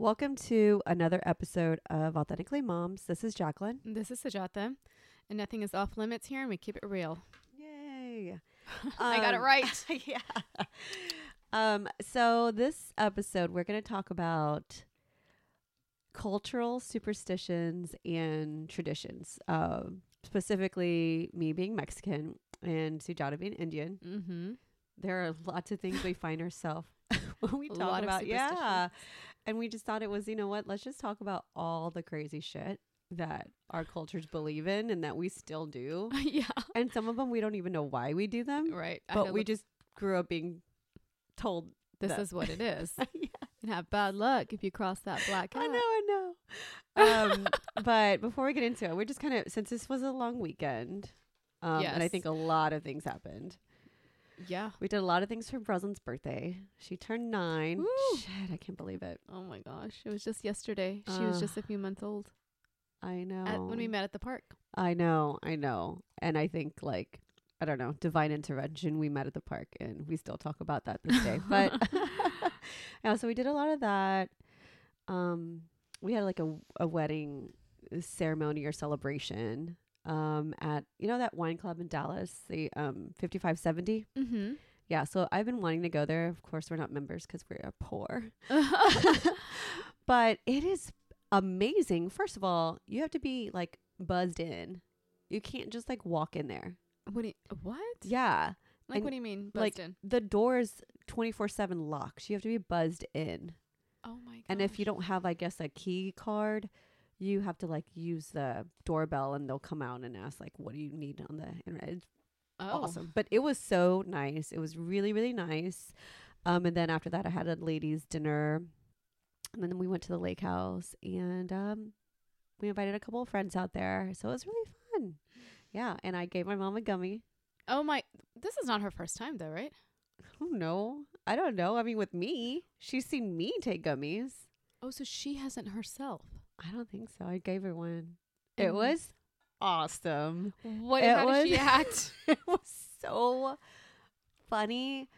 Welcome to another episode of Authentically Moms. This is Jacqueline. This is Sujata, and nothing is off limits here, and we keep it real. Yay. I got it Um, right. yeah. Um, so this episode we're gonna talk about cultural superstitions and traditions. Um, specifically me being Mexican and Sujata being Indian. Mm-hmm. There are lots of things we find ourselves when we talk about. Yeah. And we just thought it was, you know what, let's just talk about all the crazy shit that our cultures believe in and that we still do. yeah. And some of them we don't even know why we do them, Right. But we just grew up being told. this that- is what it is. yeah, and have bad luck if you cross that black I know, I know. Um, but before we get into it, we're just kind of since this was a long weekend, um, and I think a lot of things happened. Yeah. We did a lot of things for Rosalind's birthday. She turned nine. Shit, I can't believe it. Oh my gosh. It was just yesterday. She was just a few months old I know. at, when we met at the park. I know, I know. And I think like I don't know, divine intervention. We met at the park and we still talk about that this day. But yeah, so we did a lot of that. Um we had like a a wedding ceremony or celebration um at you know that wine club in Dallas, the um 5570. Mm-hmm. Yeah, so I've been wanting to go there. Of course, we're not members cuz we're poor. but it is amazing. First of all, you have to be like buzzed in. You can't just like walk in there. what do you, what? Yeah. Like and, what do you mean? like, Buzzed in? The doors 24/7 locked. You have to be buzzed in. Oh my god. And if you don't have I guess a key card, you have to like use the doorbell and they'll come out and ask like what do you need on the internet. It's oh. awesome. But it was so nice. It was really really nice. Um and then after that I had a ladies dinner. And then we went to the lake house and um we invited a couple of friends out there. So it was really fun. Yeah, and I gave my mom a gummy. Oh my. This is not her first time though, right? I don't. I don't know. I mean with me, she's seen me take gummies. Oh, so she hasn't herself. I don't think so. I gave her one. It was awesome. What? It how did she act? it was so funny.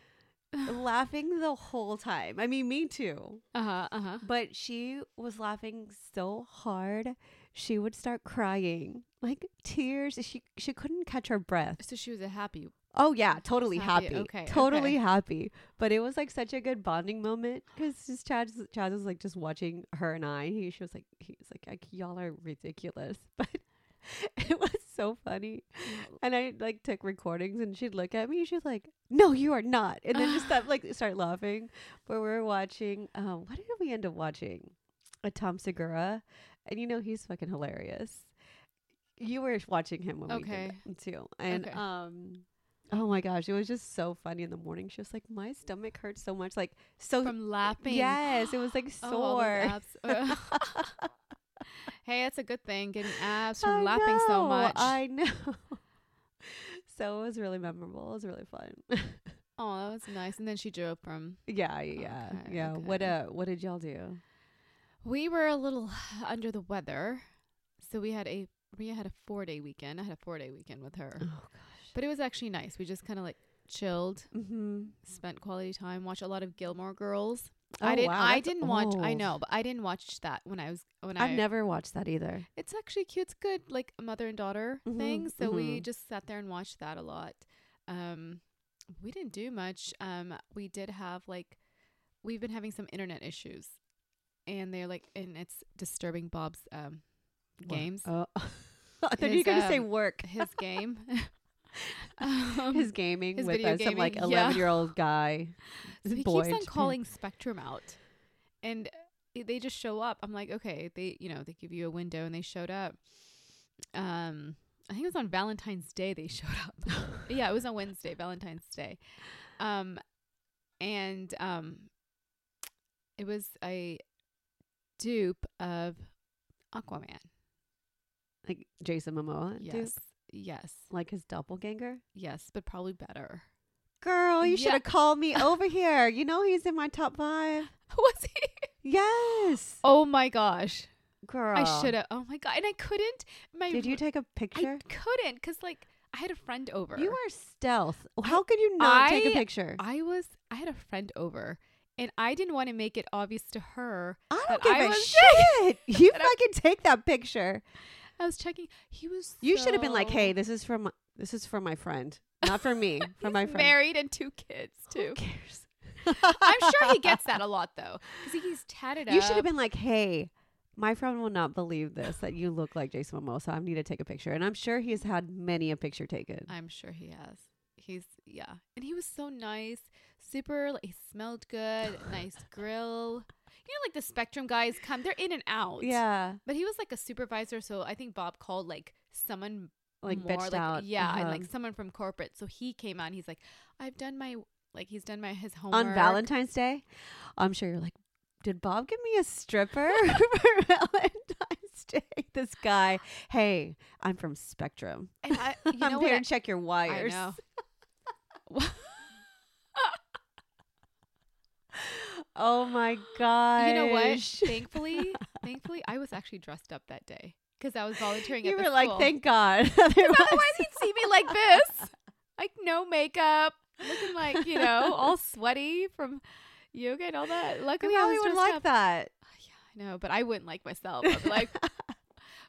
laughing the whole time. I mean, me too. Uh huh. Uh huh. But she was laughing so hard, she would start crying. Like tears. She she couldn't catch her breath. So she was a happy. Oh yeah, totally Happy, happy. okay, totally okay. happy. But it was like such a good bonding moment because just Chad Chad was like just watching her and I. He she was like he was like "Like, y'all are ridiculous, but it was so funny. And I like took recordings and she'd look at me. She's like, "No, you are not," and then just stop like start laughing. But we were watching. Um, what did we end up watching? A Tom Segura, and you know he's fucking hilarious. You were watching him when Okay. we did that too, and Okay. um. Oh my gosh, it was just so funny in the morning. She was like, "My stomach hurts so much." Like so From laughing. Yes, it was like Oh, sore. abs. hey, that's a good thing. Getting abs from I laughing so much. I know. so it was really memorable. It was really fun. oh, that was nice. And then she drove from. yeah, yeah, Okay, yeah. What uh, what did y'all do? We were a little under the weather, so we had a we had a four day weekend. I had a four day weekend with her, Oh. But it was actually nice. We just kind of like chilled, Mm-hmm. spent quality time, watched a lot of Gilmore Girls. Oh, I didn't. wow, I didn't watch. I know, but I didn't watch that when I was when I've I. Have never watched that either. It's actually cute. It's good, like a mother and daughter Mhm, thing. So we mhm. just sat there and watched that a lot. Um, we didn't do much. Um, we did have like, we've been having some internet issues, and they're like, and it's disturbing Bob's um games, Oh, I thought you were gonna say um, work. his game. um, His gaming his with uh, some like gaming, yeah. eleven year old guy. so he boy. keeps on calling Spectrum out, and they just show up. I'm like, okay, they you know they give you a window, and they showed up. Um, I think it was on Valentine's Day they showed up. yeah, it was on Wednesday, Valentine's Day. Um, and um, it was a dupe of Aquaman. like Jason Momoa. Yes, yes, like his doppelganger. yes, but probably better. Girl, you should have called me over here. You know he's in my top five. Was he? Yes, Oh my gosh. girl. I should have. Oh my god! And I couldn't. My Did you take a picture? I couldn't because like I had a friend over. You are stealth. How could you not take a picture? I was. I had a friend over, and I didn't want to make it obvious to her. I don't give I a shit. You fucking take that picture. I was checking. He was. You should have been like, "Hey, this is from this is for my friend, not for me, for my friend." married and two kids too. Who cares? I'm sure he gets that a lot though, because he's tatted up. You should have been like, "Hey, my friend will not believe this that you look like Jason Momoa, so I need to take a picture." And I'm sure he's had many a picture taken. I'm sure he has. He's yeah, and he was so nice, super. Like, he smelled good, nice grill. You know, like the Spectrum guys come, they're in and out. yeah, but he was like a supervisor, so I think Bob called like someone like more, bitched like, out. Yeah, and like Uh-huh. someone from corporate. So he came out. and He's like, I've done my like he's done my his homework on Valentine's Day. I'm sure you're like, did Bob give me a stripper for Valentine's Day? This guy, hey, I'm from Spectrum. And I, you I'm know here what? to check your wires. Oh my god! You know what? Thankfully, thankfully, I was actually dressed up that day because I was volunteering. You were like, school. thank God. otherwise he'd see me like this, like no makeup, looking like you know all sweaty from yoga and all that. Luckily, I probably was would like up. that. Uh, yeah, I know, but I wouldn't like myself. I'd like,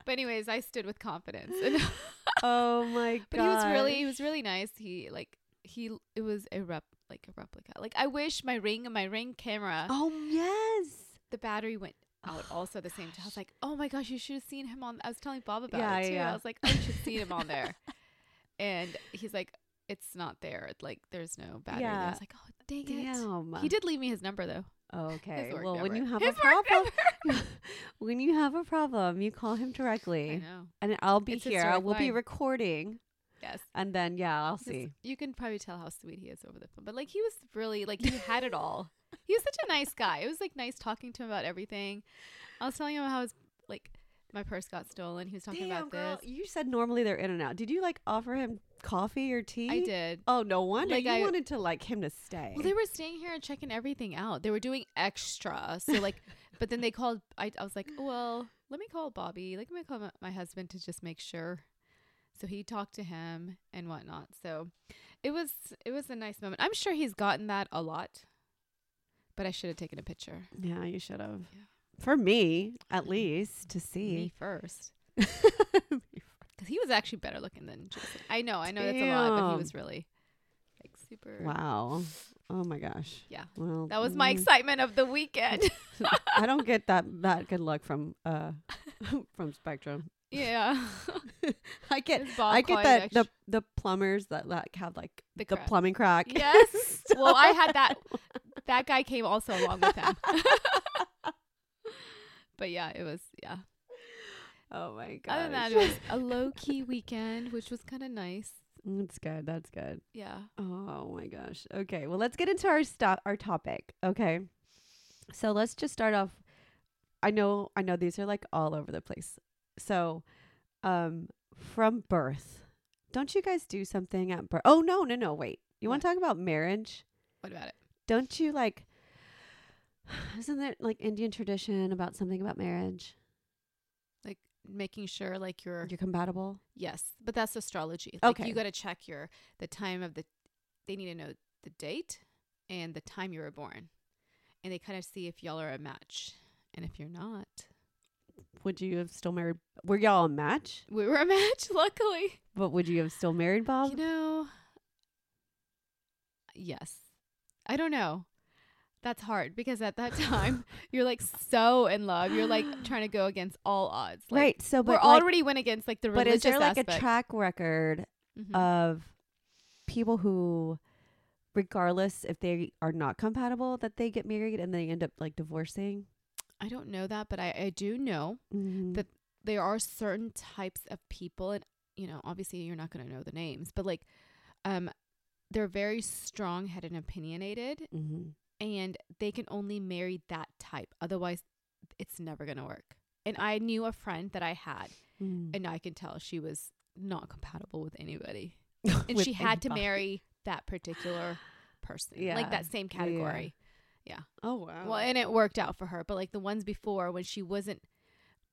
but anyways, I stood with confidence. Oh my god! but he was really, he was really nice. He like he, it was a rep, like a replica. Like I wish my ring, and my ring camera, Oh yes. the battery went out oh, also at the same time. I was like, oh my gosh, you should have seen him on. I was telling Bob about Yeah, it too. yeah. I was like, oh, you should have seen him on there. And he's like, it's not there. Like there's no battery. there. I was like, oh dang it. Damn. He did leave me his number though. Okay. Well, when you have His a problem, when you have a problem, you call him directly. I know. and I'll be It's here. I will be recording, Yes. and then yeah, I'll see. You can probably tell how sweet he is over the phone. But like he was really like he had it all. He was such a nice guy. It was like nice talking to him about everything. I was telling him how his like my purse got stolen. He was talking Damn, about girl, this. you said normally they're in and out. Did you like offer him coffee or tea? I did. Oh, no wonder Like, you I- wanted to like him to stay. Well, they were staying here and checking everything out. They were doing extra. So like, but then they called. I, I was like, well, let me call Bobby. Like, let me call my, my husband to just make sure. So he talked to him and whatnot. So it was it was a nice moment. I'm sure he's gotten that a lot, but I should have taken a picture. yeah, you should have. Yeah. For me, at least to see Me first, because he was actually better looking than Jason. I know, I know that's a lot, but he was really like super. wow. Oh my gosh. Yeah. Well, That was my mm, excitement of the weekend. I don't get that that good luck from uh from Spectrum. Yeah. I get I get that the the plumbers that like have like The the, crack. plumbing crack. Yes. Well, I had that. That guy came also along with him. but yeah, it was yeah. Oh my god. Other than that, it was a low key weekend, which was kind of nice. Mm, that's good. That's good. Yeah. Oh my gosh. Okay. Well, let's get into our stop our topic. Okay. So let's just start off. I know I know these are like all over the place. So, um from birth. Don't you guys do something at birth? Oh no, no, no, wait. You want to talk about marriage? What about it? Don't you like Isn't there like Indian tradition about something about marriage? Like making sure like you're You're compatible? yes, but that's astrology. Like Okay. you got to check your the time of the. They need to know the date and the time you were born, and they kind of see if y'all are a match, and if you're not, Would you have still married Were y'all a match? we were a match. Luckily. But would you have still married Bob? You know, yes. I don't know. That's hard because at that time you're like so in love. You're like trying to go against all odds. Like, right. So We're like, already went against like the religious. but is there like aspect. a track record Mhm. of people who regardless if they are not compatible that they get married and they end up like divorcing I don't know that, but I, I do know mm-hmm. That- there are certain types of people, and you know, obviously you're not going to know the names, but like, um, they're very strong headed and opinionated, mm-hmm. and they can only marry that type. Otherwise, it's never going to work. And I knew a friend that I had, Mm. and I can tell she was not compatible with anybody, and With she had to marry that particular person, Yeah. like that same Yeah, yeah. oh wow Well, and it worked out for her. But like the ones before, when she wasn't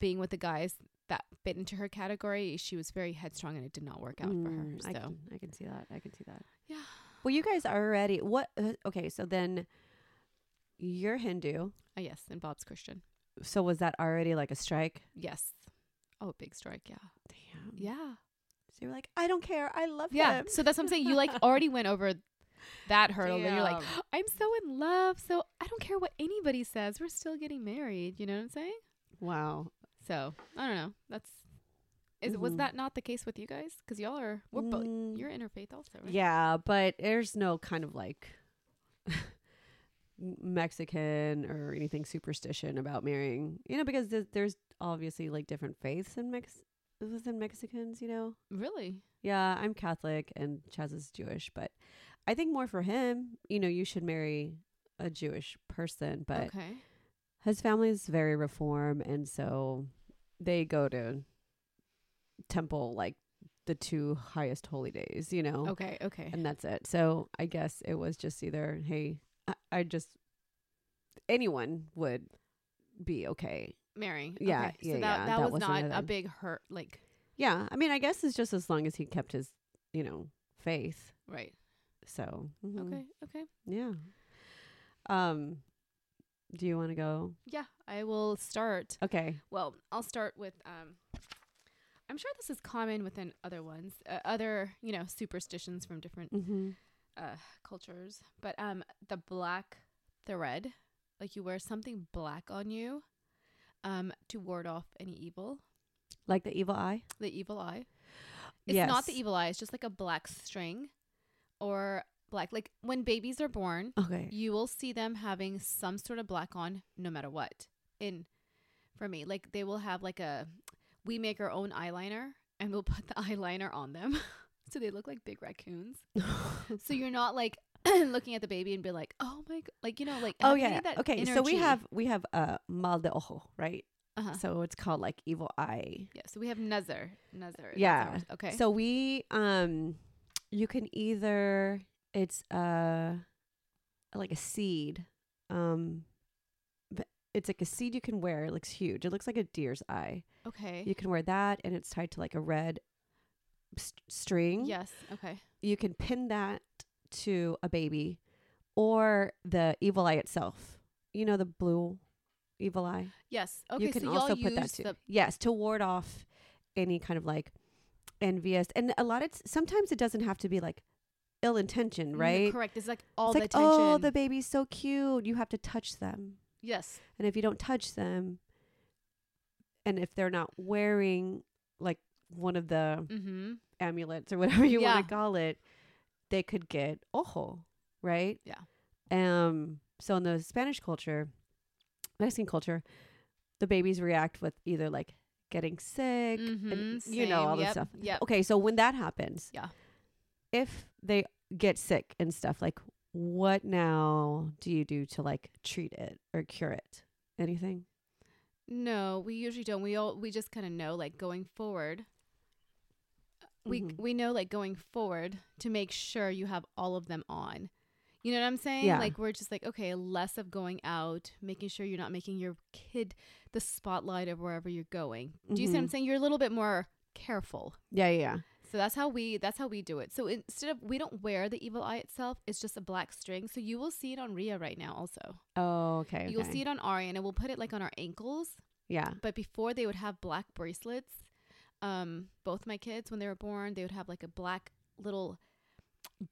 being with the guys that fit into her category, she was very headstrong, and it did not work out for her. Mm, So I can, I can see that i can see that yeah, well you guys are already what uh, okay so then you're Hindu. Uh, yes, and Bob's Christian. So was that already like a strike? Yes. Oh, big strike. Yeah. Damn. Yeah. So you're like, I don't care. I love Yeah. him. So that's what I'm saying. You like already went over that hurdle. And you're like, Damn. I'm so in love. So I don't care what anybody says. We're still getting married. You know what I'm saying? wow. So I don't know. That's is was Mhm. that not the case with you guys? Because y'all are we're both Mm, you're interfaith also, right? Yeah, but there's no kind of like Mexican or anything superstition about marrying, you know, because th- there's obviously like different faiths in Mex within Mexicans, you know. Really? Yeah, I'm Catholic and Chaz is Jewish, but I think more for him, you know, you should marry a Jewish person, but okay. his family is very reform and so they go to temple like the two highest holy days, you know Okay. Okay. and that's it. So I guess it was just either, hey, I, I just anyone would be okay. Marrying. Yeah, Okay. yeah, So that yeah, that, that was wasn't a big hurt. Like Yeah, I mean, I guess it's just as long as he kept his, you know, faith. right. So mhm. Okay. Okay. yeah. Um, do you want to go? Yeah. I will start. Okay. Well, I'll start with um I'm sure this is common within other ones, uh, other, you know, superstitions from different Mm-hmm. uh cultures, but um the black thread, like you wear something black on you um to ward off any evil, Like the evil eye. the evil eye. It's not the evil eye, it's just like a black string or black like when babies are born, Okay. you will see them having some sort of black on no matter what. In for me, like they will have like a we make our own eyeliner and we'll put the eyeliner on them. so they look like big raccoons. So you're not like looking at the baby and be like, "Oh my god." Like, you know, like oh yeah. that Okay. So we have we have uh mal de ojo, right? uh-huh. So it's called like evil eye. yeah, so we have nazar. Nazar. Yeah. ours. Okay. So we um you can either it's uh like a seed. Um but it's like a seed you can wear. It looks huge. It looks like a deer's eye. okay. You can wear that and it's tied to like a red st- string. yes. Okay. You can pin that to a baby or the evil eye itself. You know the blue evil eye? Yes. Okay. you can so also put that too. the yes, to ward off any kind of like envious. And a lot of t- sometimes it doesn't have to be like ill intention, Mm, right? Correct. It's like all it's the like, attention. oh, the baby's so cute. You have to touch them, yes. and if you don't touch them, and if they're not wearing like one of the Mm-hmm. amulets or whatever you Yeah. want to call it, they could get ojo, right? Yeah. Um. So in the Spanish culture, Mexican culture, the babies react with either like getting sick, Mm-hmm. and you know all yep. this stuff. Yeah. Okay, so when that happens, Yeah. if they get sick and stuff, like what now do you do to like treat it or cure it? Anything? No, we usually don't. We all we just kind of know like going forward. We Mhm. we know like going forward to make sure you have all of them on. You know what I'm saying? Yeah. Like we're just like okay, less of going out, making sure you're not making your kid the spotlight of wherever you're going. Do you see what I'm Mhm. saying? You're a little bit more careful. Yeah, yeah, yeah. So that's how we that's how we do it. So instead of we don't wear the evil eye itself, it's just a black string. So you will see it on Ria right now also. Oh, okay. You'll okay. see it on Ari and we'll put it like on our ankles Yeah. but before they would have black bracelets um both my kids when they were born they would have like a black little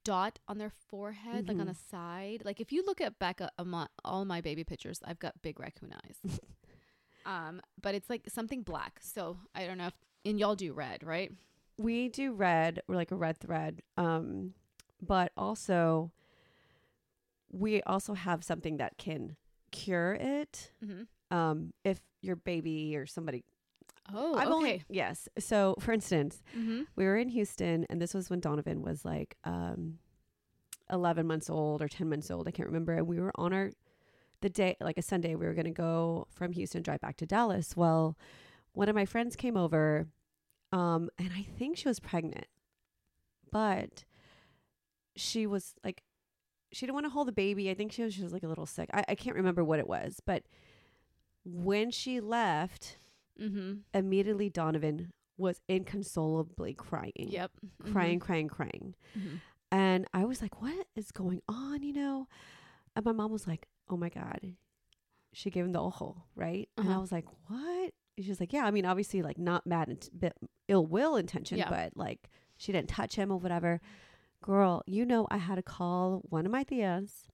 dot on their forehead like on Mhm. the side. Like if you look at back my, all my baby pictures i've got big raccoon eyes. Um but it's like something black. So i don't know if and y'all do red right? We do red or like a red thread. Um but also we also have something that can cure it. Mm-hmm. um if your baby or somebody oh I've okay. Only yes. So for instance mm-hmm. we were in houston and this was when donovan was like um 11 months old or 10 months old i can't remember and we were on our the day like a sunday we were going to go from houston drive back to dallas. Well one of my friends came over um and i think she was pregnant but she was like she didn't want to hold the baby. I think she was, she was like a little sick. I, I can't remember what it was but when she left mm-hmm immediately donovan was inconsolably crying yep crying crying crying mm-hmm. and I was like, what is going on, you know? And my mom was like, "Oh my god." She gave him the ojo, right? And I Uh-huh. was like, "What?" And she's like, "Yeah, I mean, obviously like not mad and bit ill will intention, Yeah. but like she didn't touch him or whatever." Girl, you know I had to call one of my tias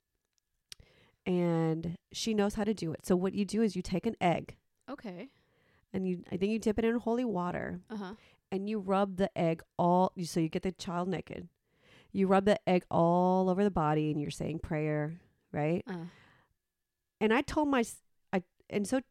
and she knows how to do it. So what you do is you take an egg Okay. And you I think you dip it in holy water Uh huh. and you rub the egg all so you get the child naked. You rub the egg all over the body and you're saying prayer, right? Uh. And I told my I and so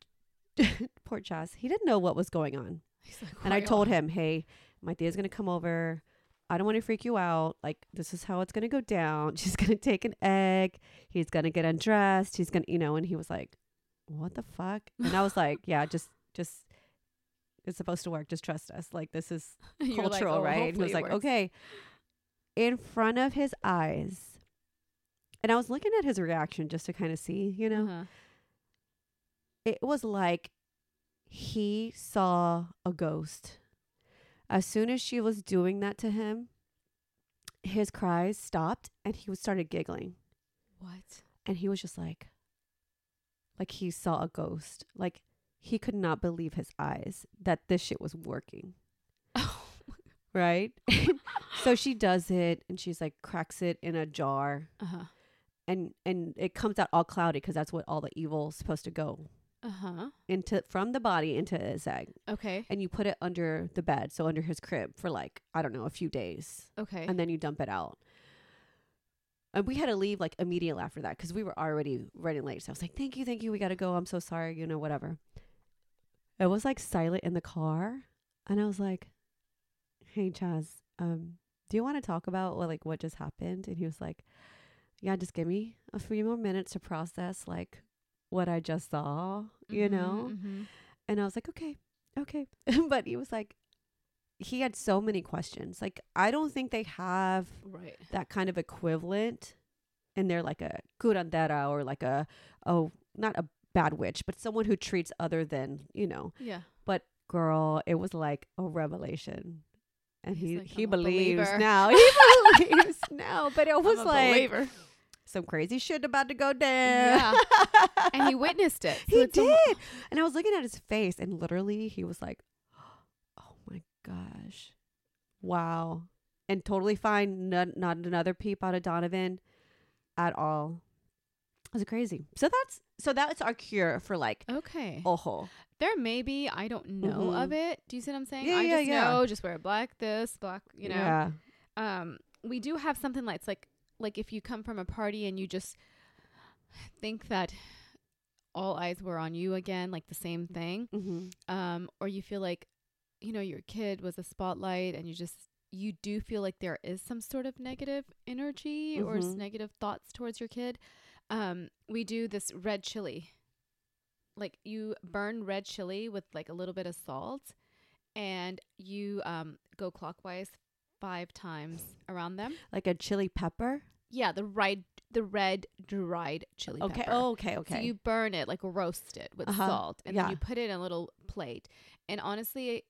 poor Chaz, he didn't know what was going on. Like, And I "Why told y'all-" him, "Hey, my tia's going to come over. I don't want to freak you out. Like this is how it's going to go down. She's going to take an egg. He's going to get undressed. He's going to, you know, and he was like, "What the fuck?" And I was like, "Yeah, just just it's supposed to work. Just trust us. Like this is You're like, cultural, "Oh, right?" And he was like, works." "Okay." In front of his eyes. And I was looking at his reaction just to kind of see, you know. Uh-huh. It was like he saw a ghost. As soon as she was doing that to him, his cries stopped and he started giggling. What? And he was just like like he saw a ghost. Like he could not believe his eyes that this shit was working. Right? so she does it and she's like cracks it in a jar Uh huh. and and it comes out all cloudy because that's what all the evil's supposed to go Uh huh. into from the body into his egg Okay. and you put it under the bed so under his crib for like i don't know a few days Okay. and then you dump it out and we had to leave like immediately after that because we were already running late so i was like thank you thank you we gotta go i'm so sorry you know whatever it was like silent in the car and i was like hey chaz um do you want to talk about what like what just happened and he was like yeah just give me a few more minutes to process like what i just saw you know Mhm. and I was like, okay, okay. but he was like, he had so many questions. Like, I don't think they have Right. that kind of equivalent in there, like a curandera or like a, oh, not a bad witch, but someone who treats other than, you know. Yeah. But girl, it was like a revelation. And He's he, like, he believes now. He believes now. But it was like believer. some crazy shit about to go down. Yeah. and he witnessed it. So he did. And I was looking at his face, and literally, he was like, "Oh my gosh, wow!" And totally fine. Not, not another peep out of Donovan at all. It was crazy. So that's so that's our cure for like Okay. ojo. There may be, I don't know Mhm. of it. Do you see what I'm saying? Yeah, I yeah, just yeah. know just wear black this, black, you know. Yeah. Um we do have something like it's like like if you come from a party and you just think that all eyes were on you again, like the same thing. Mm-hmm. Um, or you feel like, you know, your kid was a spotlight and you just you do feel like there is some sort of negative energy or s- Mhm. negative thoughts towards your kid. Um, we do this red chili. Like you burn red chili with like a little bit of salt and you um go clockwise five times around them. Like a chili pepper. Yeah, the red the red dried chili Okay. pepper. Oh, okay. Okay. So you burn it, like roast it with Uh-huh. salt, and Yeah. then you put it in a little plate. And honestly,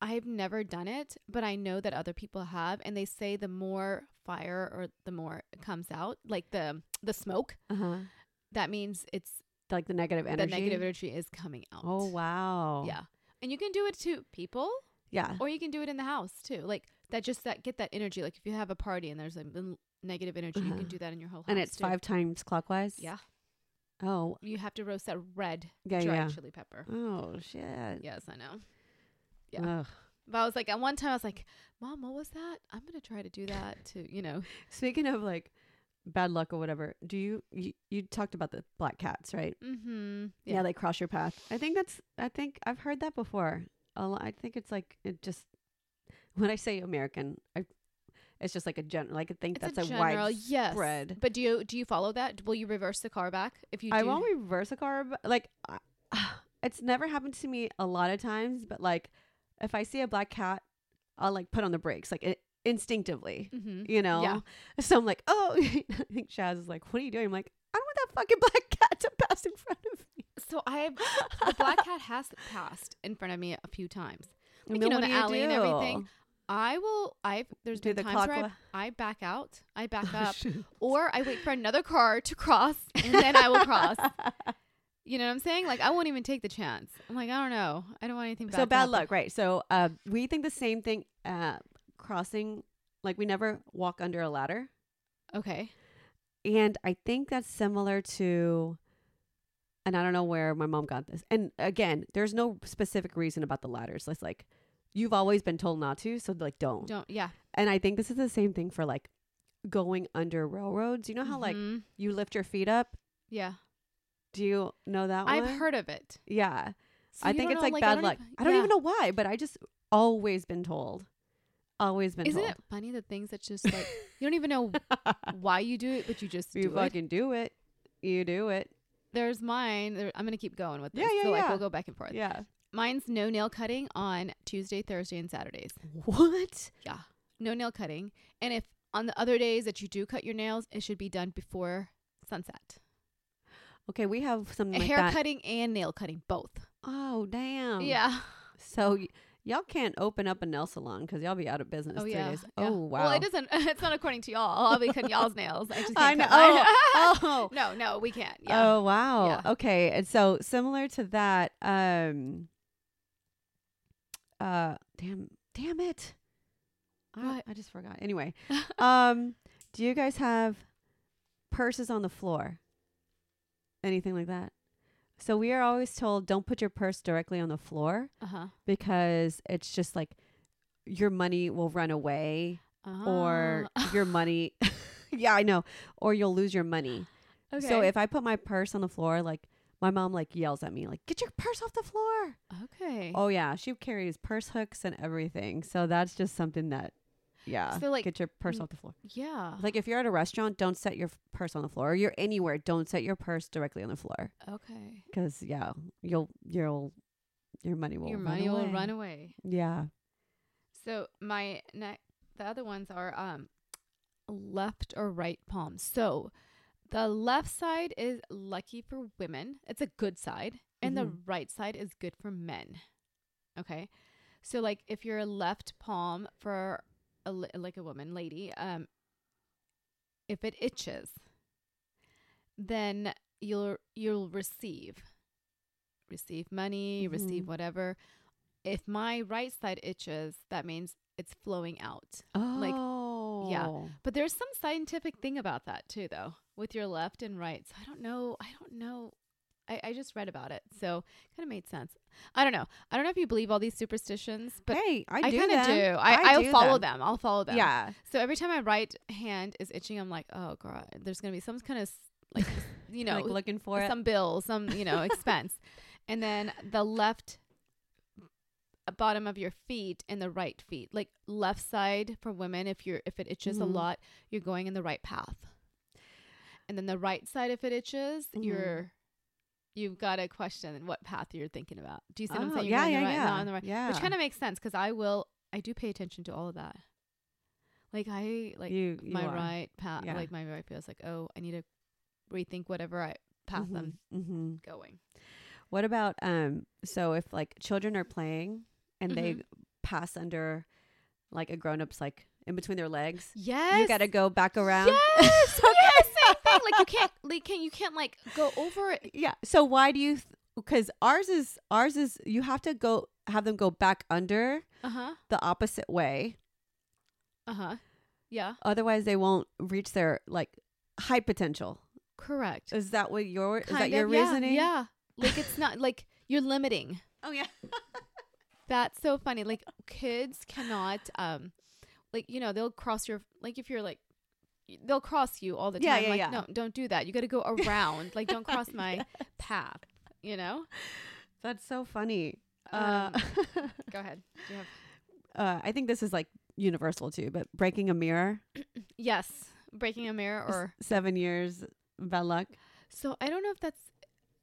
I've never done it, but I know that other people have, and they say the more fire or the more it comes out, like the the smoke, uh huh. that means it's Like the negative energy. the negative energy is coming out. Oh wow. Yeah, and you can do it to people, Yeah. or you can do it in the house too. Like that, just that get that energy. Like if you have a party and there's a negative energy, you Uh-huh. can do that in your whole house. And it's too. five times clockwise. Yeah, Oh. you have to roast that red Yeah. dried Yeah. chili pepper. Oh shit. Yes, I know. Yeah. Ugh. But I was like, at one time, I was like, Mom, what was that? I'm going to try to do that to, you know. Speaking of like bad luck or whatever, do you you, you talked about the black cats, right? Mm-hmm. Yeah. they cross your path. I think that's I think I've heard that before. I think it's like it just when I say American, I it's just like a general like I think It's that's a a, general, yes. But do you do you follow that? Will you reverse the car back if you I do? won't reverse a car, like I- it's never happened to me a lot of times, but like if I see a black cat, I'll like put on the brakes like it, instinctively. Mm-hmm. you know? Yeah. So I'm like, oh, I think Chaz is like, what are you doing? I'm like, I don't want that fucking black cat to pass in front of me. So I the black cat has passed in front of me a few times. And Like, you know, what the do alley and everything. I will. I've there's Do been the times where I, clockwise. I back out. I back up, or I wait for another car to cross, and then I will cross. You know what I'm saying? Like I won't even take the chance. I'm like, I don't know. I don't want anything bad. so bad luck, right? So uh, we think the same thing. Uh, crossing, like we never walk under a ladder, Okay. and I think that's similar to. And I don't know where my mom got this. And again, there's no specific reason about the ladders. It's like you've always been told not to, so like don't. Don't. Yeah. And I think this is the same thing for like going under railroads. You know how like Mhm. you lift your feet up? Yeah. Do you know that one? I've heard of it. Yeah. So I think it's know, like, I bad don't luck. even- I don't yeah. even know why, but I just always been told. Always been Isn't told. it funny the things that just like you don't even know why you do it, but you just you do it. fucking do it. You do it. There's mine. There, I'm gonna keep going with this. Yeah, yeah, so like yeah. we'll go back and forth. Yeah. Mine's no nail cutting on Tuesday, Thursday, and Saturdays. What? Yeah. No nail cutting. And if on the other days that you do cut your nails, it should be done before sunset. Okay, we have something like Hair that. cutting and nail cutting both. Oh, damn. yeah. So y- y'all can't open up a nail salon because y'all be out of business Oh three yeah. days. yeah. Oh, wow. Well, it doesn't. It's not according to y'all. I'll be cutting y'all's nails. I just I can't know. cut mine. Oh. no, no, we can't. Yeah. Oh wow. Yeah. Okay. And so similar to that, um uh damn damn it. I, I just forgot. Anyway. um do you guys have purses on the floor? Anything like that? So we are always told don't put your purse directly on the floor Uh huh. because it's just like your money will run away or Ah. your money Yeah, I know. Or you'll lose your money. okay. So if I put my purse on the floor, like my mom like yells at me, like, get your purse off the floor. okay. Oh yeah. She carries purse hooks and everything. So that's just something that yeah. So, like, get your purse off the floor. yeah. Like if you're at a restaurant, don't set your purse on the floor. Or you're anywhere, don't set your purse directly on the floor. Okay. Cause yeah, you'll you'll your money will Your money will run away. Yeah. So my ne- the other ones are um left or right palm. So the left side is lucky for women. It's a good side, and the Mhm. right side is good for men. Okay? So like if you're a left palm for a like a woman, lady, um if it itches, then you'll you'll receive receive money, receive Mhm. whatever. If my right side itches, that means it's flowing out. Oh. yeah. But there's some scientific thing about that too, though, with your left and right. So I don't know. I don't know. I, I just read about it, so kind of made sense. I don't know. I don't know if you believe all these superstitions, but hey, I, I, kind of do. I, I will follow them. I'll follow them. Yeah. So every time my right hand is itching, I'm like, oh god, there's gonna be some kind of like you know like looking for it. some bill, some you know expense, and then the left bottom of your feet and the right feet, like left side for women. If you're if it itches Mhm. a lot, you're going in the right path, and then the right side if it itches, Mhm. you're you've got to question what path you're thinking about. Do you see what I'm Oh, saying? yeah, yeah, right, yeah. not on the right, Yeah. which kind of makes sense because I will. I do pay attention to all of that. Like I like you, you my are. right path, Yeah. like my right feels like, oh, I need to rethink whatever I path I'm hmm going. What about um? So if like children are playing and they Mhm. pass under like a grown up's like in between their legs, Yes, you got to go back around. Yes, yes, same thing. Like you can't, like can you can't like go over it. yeah. So why do you? Because ours is ours is you have to go have them go back under Uh huh. the opposite way. Uh huh. Yeah. Otherwise, they won't reach their like high potential. Correct. Is that what your is that Kind your of, yeah, reasoning? Yeah. Like it's not like you're limiting. Oh yeah. That's so funny. Like kids cannot, um, like you know they'll cross your like if you're like. They'll cross you all the time. Yeah, yeah, like, yeah. No, don't do that. You got to go around. like, don't cross my path. You know. That's so funny. Um, Uh, Go ahead. Do you have? uh, I think this is like universal too, but breaking a mirror, Yes, breaking a mirror s- or seven years bad luck. So I don't know if that's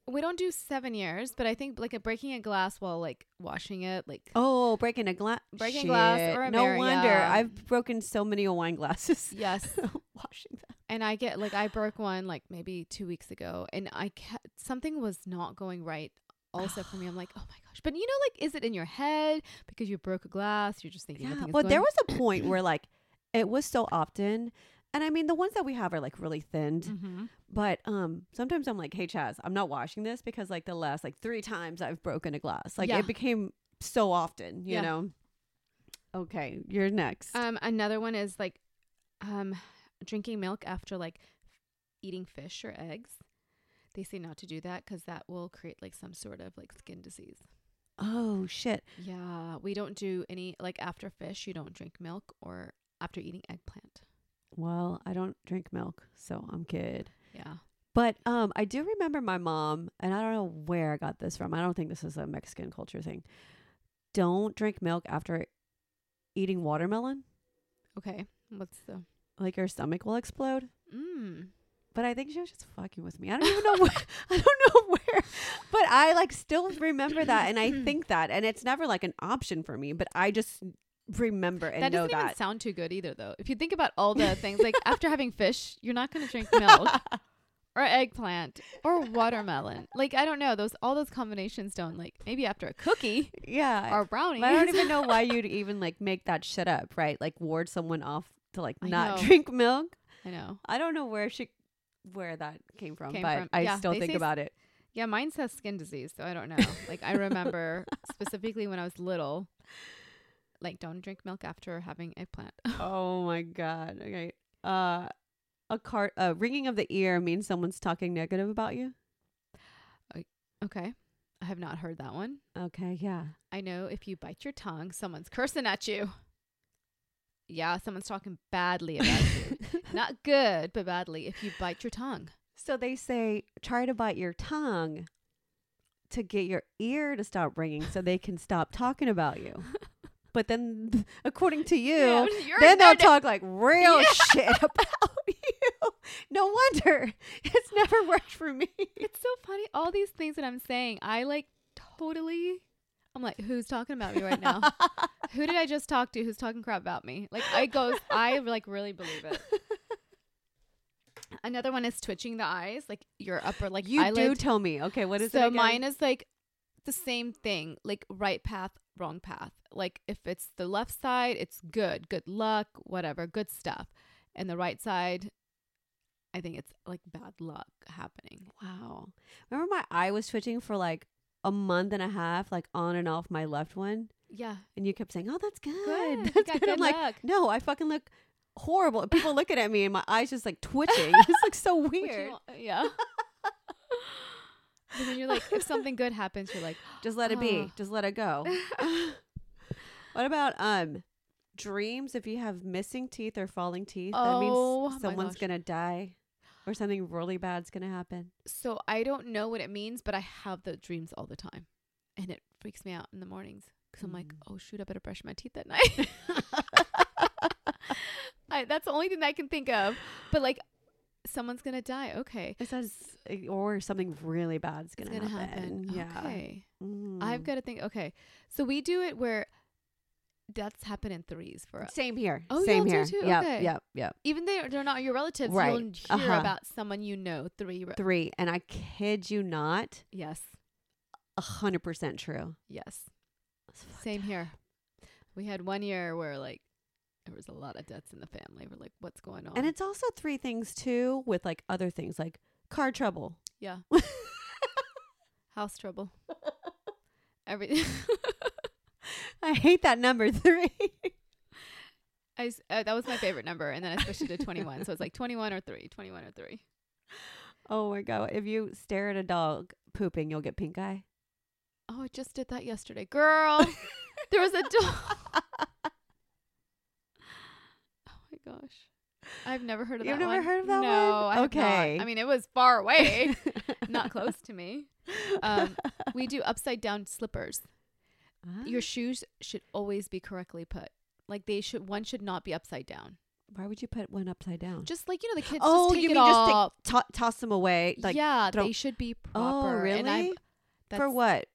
we don't do seven years, but I think like a breaking a glass while like washing it, like Oh, breaking a glass. Breaking a glass or a mirror. no mirror, wonder yeah. I've broken so many wine glasses. yes. Washing them. and I get like I broke one like maybe two weeks ago, and I kept, something was not going right also for me. I'm like, oh my gosh. But you know, like, is it in your head because you broke a glass? You're just thinking. Yeah. Well, there was a point where like it was so often, and I mean the ones that we have are like really thinned. Mhm. But um, sometimes I'm like, hey Chaz, I'm not washing this because like the last like three times I've broken a glass. Like Yeah. it became so often, you Yeah. know. Okay, you're next. Um, another one is like, um, drinking milk after like eating fish or eggs. They say not to do that because that will create like some sort of like skin disease. oh shit. Yeah, we don't do any like after fish. You don't drink milk or after eating eggplant. Well, I don't drink milk, so I'm good. Yeah. But um, I do remember my mom, and I don't know where I got this from. I don't think this is a Mexican culture thing. Don't drink milk after eating watermelon. Okay. What's the? Like your stomach will explode. Mm. But I think she was just fucking with me. I don't even know where. I don't know where. But I like still remember that, and I think that, and it's never like an option for me. But I just remember and that know doesn't even sound too good either, though. If you think about all the things, like after having fish, you're not going to drink milk or eggplant or watermelon. Like I don't know those all those combinations don't like maybe after a cookie yeah. or brownie. I don't even know why you'd even like make that shit up, right? Like ward someone off to like I not know. drink milk. I know. I don't know where she where that came from, Came but from- I yeah, still they think say s- about it. Yeah, mine says skin disease, so I don't know. like I remember specifically when I was little, like don't drink milk after having eggplant. oh my god. Okay. Uh a cart uh ringing of the ear means someone's talking negative about you. okay, I have not heard that one. Okay, yeah. I know if you bite your tongue, someone's cursing at you. Yeah, someone's talking badly about you. Not good, but badly if you bite your tongue. So they say try to bite your tongue to get your ear to stop ringing so they can stop talking about you. But then according to you, Yeah, then they'll talk like real Yeah. shit about you. No wonder. It's never worked for me. It's so funny. All these things that I'm saying, I like totally. I'm like, who's talking about me right now? Who did I just talk to? Who's talking crap about me? Like, I goes, I like really believe it. Another one is twitching the eyes, like your upper like you do tell me. Okay, what is it? so mine is like the same thing, like right path, wrong path. Like if it's the left side, it's good, good luck, whatever, good stuff. And the right side, I think it's like bad luck happening. Wow. Remember my eye was twitching for like a month and a half, like on and off my left one, Yeah, and you kept saying, "Oh, that's good. good. You good." good I'm like, luck. no, I fucking look horrible. People looking at me, and my eyes just like twitching. it's like so weird. don't- yeah. but then you're like, if something good happens, you're like, Just let it be. Ah. Just let it go. what about um dreams? If you have missing teeth or falling teeth, that Oh means someone's gonna die, or something really bad's gonna happen. so I don't know what it means, but I have the dreams all the time, and it freaks me out in the mornings because I'm like, Mm. oh shoot, I better brush my teeth at night. I, that's the only thing that I can think of. But like, someone's gonna die. Okay, It says, or something really bad's gonna, gonna happen. happen. Yeah. Okay, Mm. I've got to think. Okay, so we do it where deaths happen in threes for us. Same here. Oh, Same do here. too? Yep, Okay. yep, yep. Even though they're not your relatives, Right. you'll hear Uh-huh. about someone you know. Three. Re- Three, and I kid you not, yes. a hundred percent true. Yes. Same up. here. We had one year where like there was a lot of deaths in the family. We're like, what's going on? And it's also three things too, with like other things like car trouble. yeah, house trouble. Every I hate that number three. I uh, that was my favorite number, and then I switched it to twenty one. So it's like twenty one or three, 21 or three. oh my god! If you stare at a dog pooping, you'll get pink eye. Oh, I just did that yesterday, girl. there was a dog. oh my gosh, I've never heard of You've that. never one. heard of that no, one? I Okay. I mean, it was far away, not close to me. Um, we do upside down slippers. Your Ah, shoes should always be correctly put. Like they should, one should not be upside down. Why would you put one upside down? Just like you know, the kids oh, just take you it mean just take, to- toss them away? Like yeah, throw- they should be proper. oh, really? For what?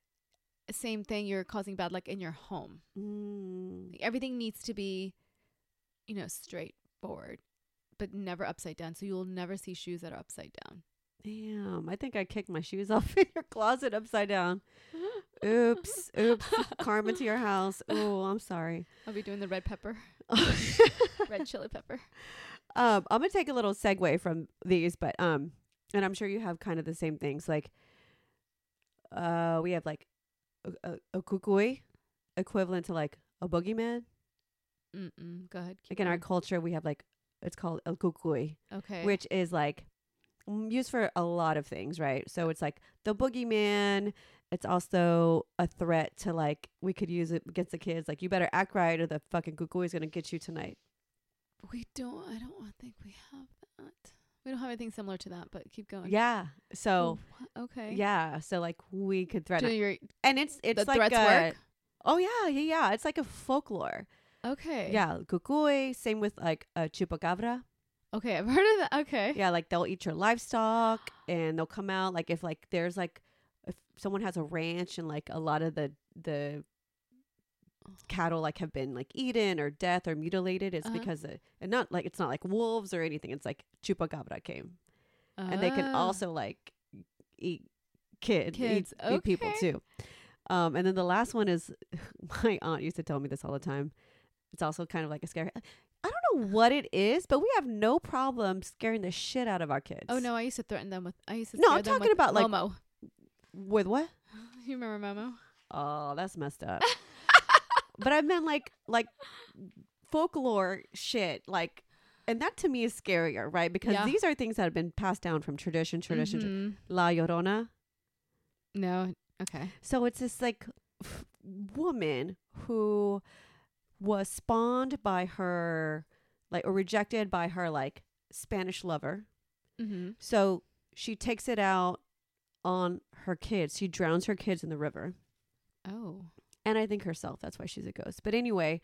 Same thing. You're causing bad luck in your home. Mm. Like, everything needs to be, you know, straightforward, but never upside down. So you'll never see shoes that are upside down. Damn, I think I kicked my shoes off in your closet upside down. Oops, oops. Karma to your house. Oh, I'm sorry. I'll be doing the red pepper, red chili pepper. Um, I'm gonna take a little segue from these, but um, and I'm sure you have kind of the same things. Like, uh, we have like a, a, cucuy, equivalent to like a boogeyman. Mm-mm. Go ahead. Like in our culture, we have like it's called el cucuy, okay. which is like used for a lot of things, right? So it's like the boogeyman. It's also a threat to like we could use it against the kids. Like you better act right, or the fucking cucuy is gonna get you tonight. we don't. I don't think we have that. We don't have anything similar to that. But keep going. Yeah. So Oh, okay. yeah. So like we could threaten, Do your and it's it's like threats a, work? Oh yeah, yeah, yeah. It's like a folklore. Okay. Yeah, cucuy. Same with like a chupacabra. Okay, I've heard of that. Okay. Yeah, like they'll eat your livestock and they'll come out like if like there's like if someone has a ranch and like a lot of the the cattle like have been like eaten or death or mutilated, it's Uh-huh. because it, and not like it's not like wolves or anything. It's like chupacabra came, and they can Ah. also like eat kids, Kids, eat, eat people too. Um, and then the last one is my aunt used to tell me this all the time. It's also kind of like a scary. I don't know what it is, but we have no problem scaring the shit out of our kids. Oh no, I used to threaten them with. I used to. No, I'm talking about, like- Momo. with what? You remember Momo? Oh, that's messed up. but I meant like like folklore shit, like, and that to me is scarier, right? Because Yeah. these are things that have been passed down from tradition, tradition, tra- Mhm. La Llorona. No. Okay. So it's this like f- woman who was spawned by her, like, or rejected by her like Spanish lover. Mm-hmm. So she takes it out on her kids. She drowns her kids in the river. Oh. And I think herself. That's why she's a ghost. But anyway,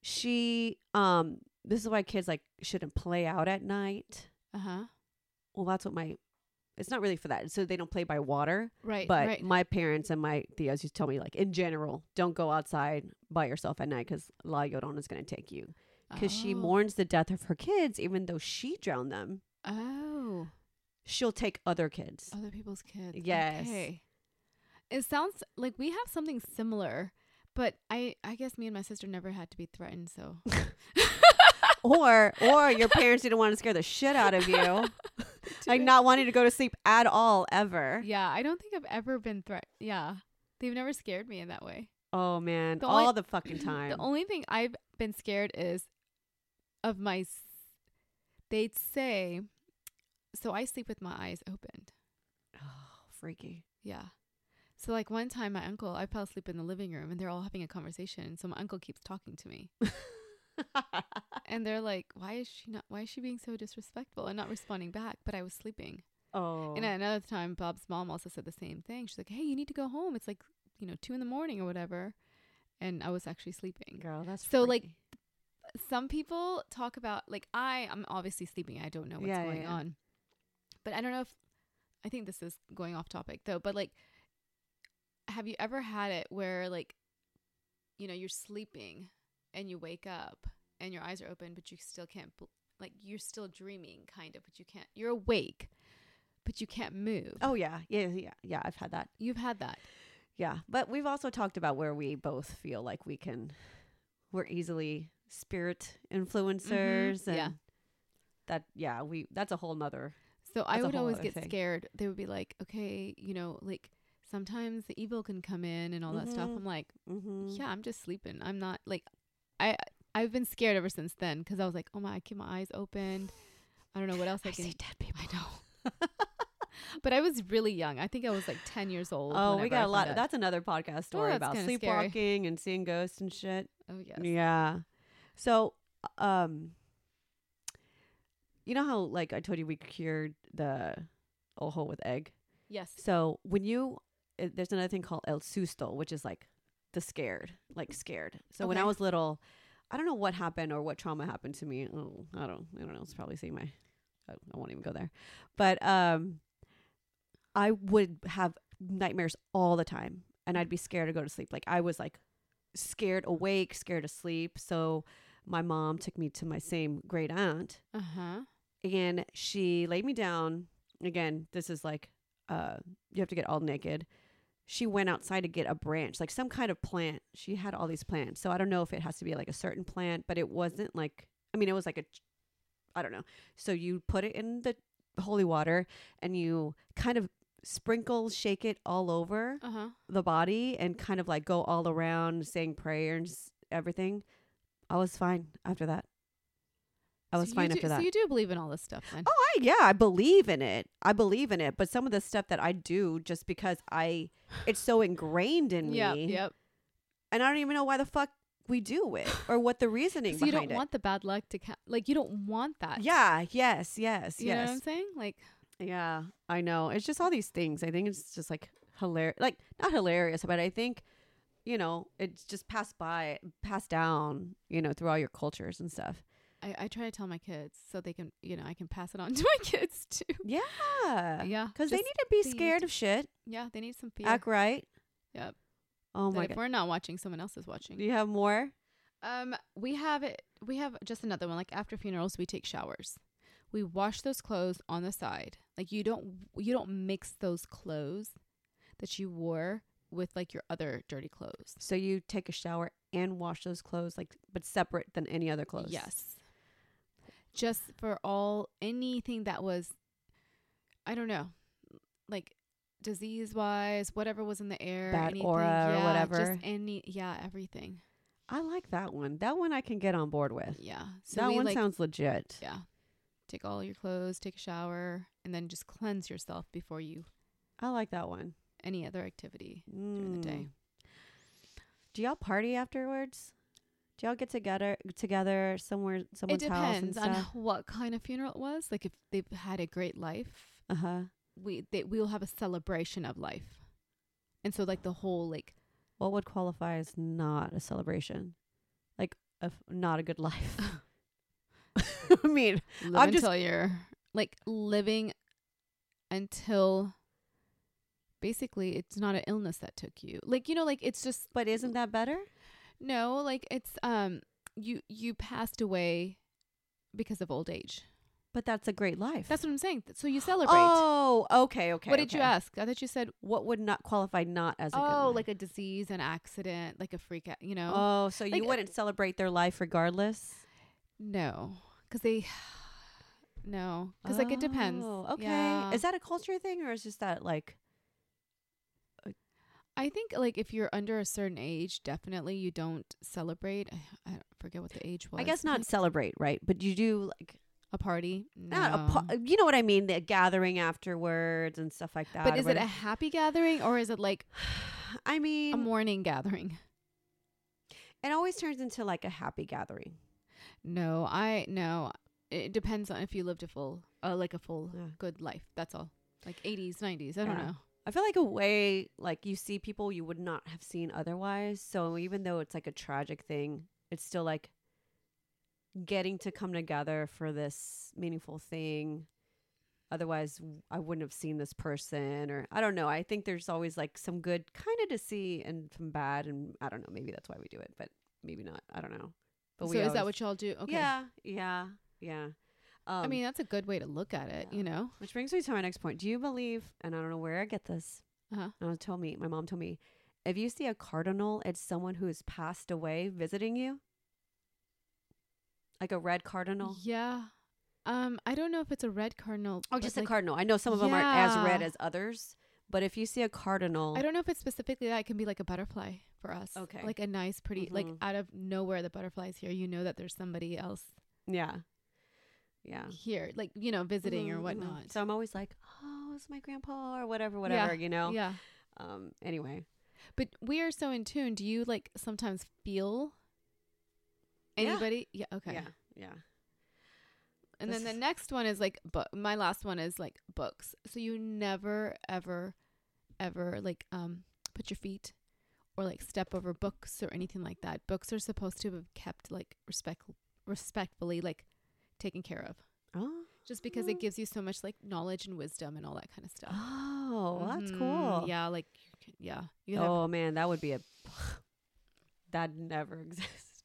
she um this is why kids like shouldn't play out at night. Uh huh. Well, that's what my it's not really for that. So they don't play by water. Right. But right. my parents and my tias used to tell me like in general, don't go outside by yourself at night because La Llorona is going to take you. Because she Oh. mourns the death of her kids, even though she drowned them. Oh. She'll take other kids. Other people's kids. Yes. Okay. It sounds like we have something similar, but I I guess me and my sister never had to be threatened, so or or your parents didn't want to scare the shit out of you, like not wanting to go to sleep at all ever. Yeah, I don't think I've ever been threat. Yeah, they've never scared me in that way. Oh man, The all only- the fucking time. The only thing I've been scared is of my. s- They'd say, so I sleep with my eyes opened. oh, freaky. Yeah. So like one time, my uncle, I fell asleep in the living room, and they're all having a conversation. So my uncle keeps talking to me, and they're like, "Why is she not? Why is she being so disrespectful and not responding back?" But I was sleeping. oh, And at another time, Bob's mom also said the same thing. She's like, "Hey, you need to go home. It's like you know two in the morning or whatever," and I was actually sleeping. girl, that's So, like. Some people talk about like I, I'm obviously sleeping. I don't know what's Yeah, yeah, going yeah. on, but I don't know if I think this is going off topic though. But like, have you ever had it where like, you know, you're sleeping and you wake up and your eyes are open, but you still can't like you're still dreaming kind of, but you can't. You're awake, but you can't move. oh yeah, yeah, yeah, yeah. I've had that. You've had that. Yeah, but we've also talked about where we both feel like we can, we're easily spirit influencers, and Mm-hmm. yeah. that yeah, we that's a whole nother. So I would always get thing. scared. They would be like, okay, you know, like sometimes the evil can come in and all that stuff. Mhm. I'm like, Mm-hmm. yeah, I'm just sleeping. I'm not like, I I've been scared ever since then because I was like, oh my, I keep my eyes open. I don't know what else I, I can. see dead people. I know. but I was really young. I think I was like 10 years old. Oh, we got I a lot. out. That's another podcast story that's about kinda scary. sleepwalking and seeing ghosts and shit. oh yes. Yeah. So, um, you know how like I told you we cured the ojo with egg. Yes. So when you uh, there's another thing called el susto, which is like the scared, like scared. So when I was little, I don't know what happened or what trauma happened to me. Oh, I don't, I don't know. It's probably see my, I, I won't even go there. But um, I would have nightmares all the time, and I'd be scared to go to sleep. Like I was like scared awake, scared asleep. So my mom took me to my same great aunt, Uh huh. and she laid me down again, this is like uh you have to get all naked. She went outside to get a branch, like some kind of plant. She had all these plants. So I don't know if it has to be like a certain plant, but it wasn't like I mean, it was like a, I don't know. So you put it in the holy water and you kind of sprinkle, shake it all over Uh huh. the body and kind of like go all around saying prayers, everything. I was fine after that. I was fine do, after that. So you do believe in all this stuff then? Oh, I, yeah, I believe in it. I believe in it. But some of the stuff that I do, just because I, it's so ingrained in Yep. me, Yep. and I don't even know why the fuck we do it or what the reasoning So you don't it. want the bad luck to ca- like you don't want that. yeah. Yes. Yes. Yes. You know what I'm saying? Like Yeah. I know. It's just all these things. I think it's just like hilarious. Like not hilarious, but I think, you know, it's just passed by, passed down, you know, through all your cultures and stuff. I, I try to tell my kids so they can you know I can pass it on to my kids too. Yeah. yeah. Because they need to be scared to- of shit. Yeah, they need some fear. Act right. Yep. Oh that my if god. we're not watching, someone else is watching. Do you have more? Um, we have it. We have just another one. Like after funerals, we take showers. We wash those clothes on the side. Like you don't you don't mix those clothes that you wore with like your other dirty clothes. So you take a shower and wash those clothes, like, but separate than any other clothes. Yes. Just for all anything that was, I don't know, like disease wise, whatever was in the air, Bad anything, aura or yeah, whatever. Just any, yeah, everything. I like that one. That one I can get on board with. Yeah. So that one like, sounds legit. yeah, take all your clothes, take a shower, and then just cleanse yourself before you I like that one. any other activity during the day. Mm. Do y'all party afterwards? Do y'all get together together somewhere It someone's house and depends on what kind of funeral it was. Like if they've had a great life, Uh huh. we they we'll have a celebration of life, and so like the whole like What would qualify as not a celebration? Like a f- not a good life. I mean, live I'm just- until you're like living until basically it's not an illness that took you. Like you know, like it's just but isn't that better? No, like it's um you you passed away because of old age. But that's a great life. That's what I'm saying. So you celebrate. Oh, okay, okay. what did you ask? I thought you said What would not qualify not as a good oh, like a disease, an accident, like a freak out. You know, Oh, so Like, you uh, wouldn't celebrate their life regardless? no, because they no, because like it depends. Oh, Okay. Yeah. Is that a culture thing or is just that like I think like if you're under a certain age, definitely you don't celebrate. I, I forget what the age was. I guess not think celebrate, right? But you do like a party. not a No. pa- you know what I mean, the gathering afterwards and stuff like that. But is it a happy gathering or is it like I mean, a mourning gathering? it always turns into like a happy gathering. No, I no. It depends on if you lived a full, uh, like a full Yeah. good life. That's all. Like 80s, 90s. I don't know. I feel like a way like you see people you would not have seen otherwise. So even though it's like a tragic thing, it's still like getting to come together for this meaningful thing. Otherwise, I wouldn't have seen this person, or I don't know. I think there's always like some good kind of to see and some bad, and I don't know. Maybe that's why we do it, but maybe not. I don't know. But so we is that what y'all do? Okay. Yeah, yeah, yeah. Um, I mean, that's a good way to look at it. yeah. You know. which brings me to my next point. Do you believe? And I don't know where I get this. Uh-huh. Uh, told me, my mom told me, if you see a cardinal, it's someone who has passed away visiting you. Like a red cardinal. Yeah. Um, I don't know if it's a red cardinal. Oh, just like, a cardinal. I know some of them aren't as red as others, but if you see a cardinal, I don't know if it's specifically that. It can be like a butterfly for us. Okay. Like a nice, pretty, like Mhm. out of nowhere, the butterfly's here. You know that there's somebody else yeah, yeah, here, like you know, visiting Mhm, or mhm. whatnot. So I'm always like, oh, it's my grandpa or whatever, whatever, you know. Yeah. Um. Anyway, But we are so in tune. Do you like sometimes feel anybody? Yeah. okay. yeah, yeah. And then the next one is like book. My last one is like books. So you never ever ever like um put your feet or like step over books or anything like that. Books are supposed to be kept like respect respectfully like taken care of. Oh, Just because it gives you so much like knowledge and wisdom and all that kind of stuff. oh, that's Mhm. cool. Yeah, like yeah. You have Oh man, that would be a that never exists.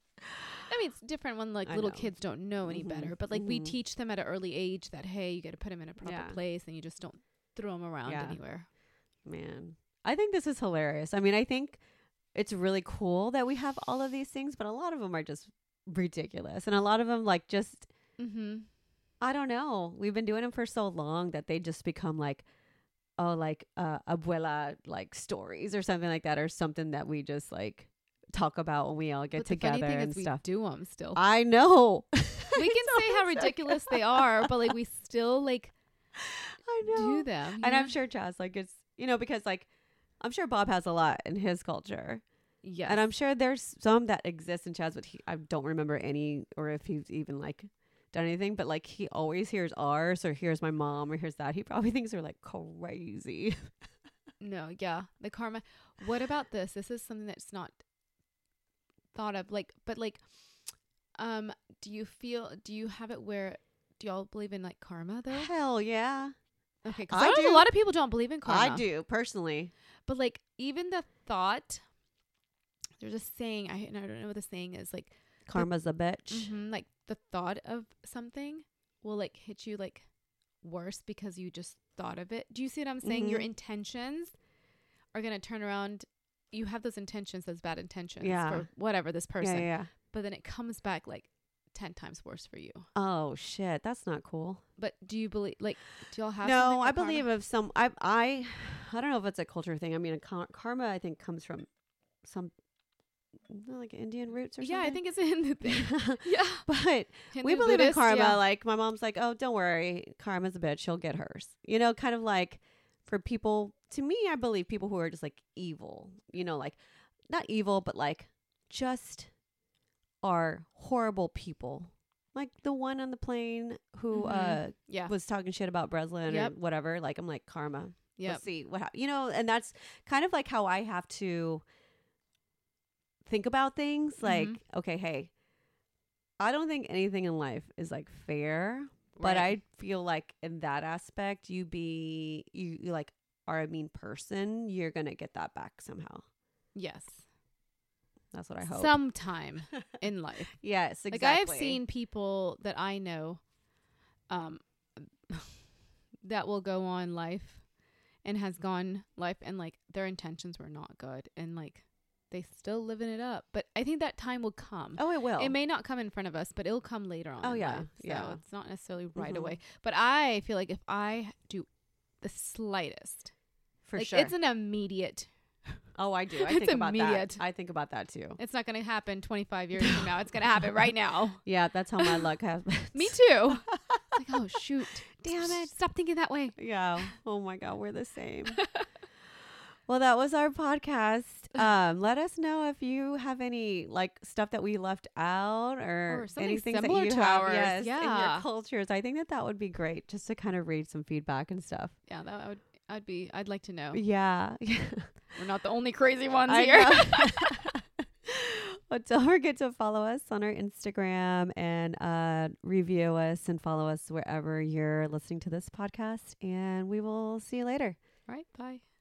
I mean, it's different when like I little know. kids don't know any Mhm, better. But like we mhm. teach them at an early age that hey, you got to put them in a proper Yeah. place, and you just don't throw them around Yeah. anywhere. Man, I think this is hilarious. I mean, I think it's really cool that we have all of these things, but a lot of them are just ridiculous, and a lot of them like just Mm-hmm. I don't know. We've been doing them for so long that they just become like, oh, like uh, abuela like stories or something like that, or something that we just like talk about when we all get but the together and stuff. do them still. I know. we can say how ridiculous they are, but like we still like I know. do them. and I'm sure Chaz like it's you know because like I'm sure Bob has a lot in his culture. Yeah, And I'm sure there's some that exist in Chaz, but he, I don't remember any or if he's even like done anything. But like he always hears ours or hears my mom or hears that. He probably thinks we're like crazy. No, yeah. The karma. What about this? This is something that's not thought of. Like, but like, um, do you feel? Do you have it where? Do y'all believe in like karma though? Hell yeah. Okay, 'cause I I do. a lot of people don't believe in karma. I do personally. But like, even the thought. There's a saying. I and I don't know what the saying is. Like, Karma's a bitch. mhm, like the thought of something will like hit you like worse because you just thought of it. Do you see what I'm saying? Your Mhm. intentions are gonna turn around. You have those intentions, those bad intentions Yeah. for whatever this person, Yeah, yeah, but then it comes back like ten times worse for you. Oh shit, that's not cool. But do you believe? Like, do y'all have? no, I with karma? believe of some. I I I don't know if it's a culture thing. I mean, a car- karma I think comes from some like Indian roots or something. Yeah, I think it's in the thing. yeah, but we Hindu, believe in karma. yeah. Like my mom's like, oh, don't worry, karma's a bitch. She'll get hers. You know, kind of like for people. To me, I believe people who are just like evil. You know, like not evil, but like just are horrible people. Like the one on the plane who Mhm. uh yeah, was talking shit about Breslin Yep. or whatever. Like I'm like karma. yeah. Let's see what you know, and that's kind of like how I have to think about things. Like, Mhm. okay, hey, I don't think anything in life is like fair, but I feel like in that aspect, you be you, you like are a mean person, you're gonna get that back somehow. yes, That's what I hope. sometime in life. yes, exactly. Like I have seen people that I know, um, that will go on life, and has gone life, and like their intentions were not good, and like they still living it up. But I think that time will come. Oh, it will. It may not come in front of us, but it'll come later on. Oh, yeah, life. so yeah. it's not necessarily right Mhm. away. But I feel like if I do the slightest, for like sure. it's an immediate. oh, I do. I it's think about immediate. that. I think about that too. It's not going to happen 25 years from now. It's going to happen right now. Yeah, that's how my luck happens. Me too. Like, oh shoot, Damn it. Stop thinking that way. Yeah. Oh my God, we're the same. well, that was our podcast. Um, let us know if you have any like stuff that we left out or, Or anything that you to have ours. yes, in Yeah. your cultures. I think that that would be great just to kind of read some feedback and stuff. Yeah, that would. I'd be. I'd like to know. Yeah. We're not the only crazy ones I here. but don't forget to follow us on our Instagram and uh, review us and follow us wherever you're listening to this podcast. And we will see you later. All right. Bye.